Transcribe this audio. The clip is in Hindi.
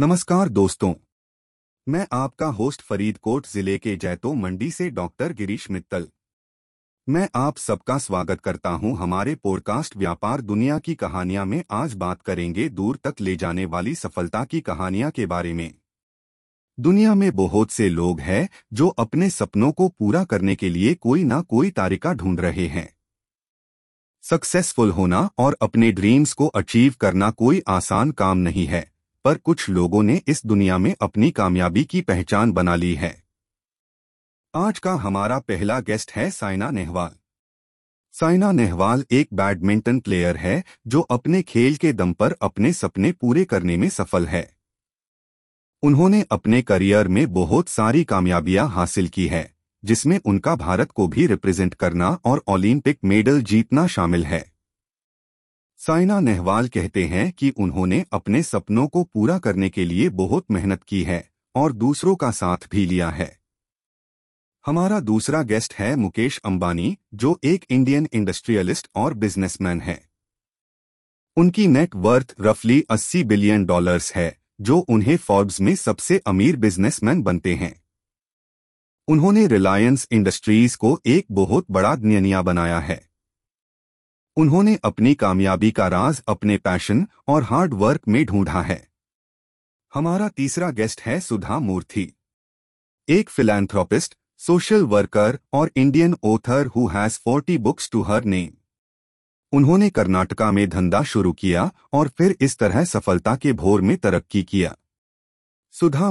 नमस्कार दोस्तों। मैं आपका होस्ट फरीदकोट ज़िले के जैतो मंडी से डॉक्टर गिरीश मित्तल। मैं आप सबका स्वागत करता हूँ हमारे पॉडकास्ट व्यापार दुनिया की कहानियाँ में। आज बात करेंगे दूर तक ले जाने वाली सफलता की कहानियाँ के बारे में। दुनिया में बहुत से लोग हैं जो अपने सपनों को पूरा करने के लिए कोई ना कोई तारिका ढूंढ रहे हैं। सक्सेसफुल होना और अपने ड्रीम्स को अचीव करना कोई आसान काम नहीं है। पर कुछ लोगों ने इस दुनिया में अपनी कामयाबी की पहचान बना ली है। आज का हमारा पहला गेस्ट है साइना नेहवाल। साइना नेहवाल एक बैडमिंटन प्लेयर है, जो अपने खेल के दम पर अपने सपने पूरे करने में सफल है। उन्होंने अपने करियर में बहुत सारी कामयाबियाँ हासिल की है, जिसमें उनका भारत को भी रिप्रेजेंट करना और ओलंपिक मेडल जीतना शामिल है। साइना नेहवाल कहते हैं कि उन्होंने अपने सपनों को पूरा करने के लिए बहुत मेहनत की है और दूसरों का साथ भी लिया है। हमारा दूसरा गेस्ट है मुकेश अंबानी, जो एक इंडियन इंडस्ट्रियलिस्ट और बिजनेसमैन है। उनकी नेट वर्थ रफली 80 बिलियन डॉलर्स है, जो उन्हें फॉर्ब्स में सबसे अमीर बिजनेसमैन बनते हैं। उन्होंने रिलायंस इंडस्ट्रीज़ को एक बहुत बड़ा नियनिया बनाया है। उन्होंने अपनी कामयाबी का राज अपने पैशन और हार्ड वर्क में ढूंढा है। हमारा तीसरा गेस्ट है सुधा मूर्ति। एक फिलैंथ्रोपिस्ट सोशल वर्कर और Indian author who has forty books to her name उन्होंने कर्नाटका में धंधा शुरू किया और फिर इस तरह सफलता के भोर में तरक्की किया। सुधा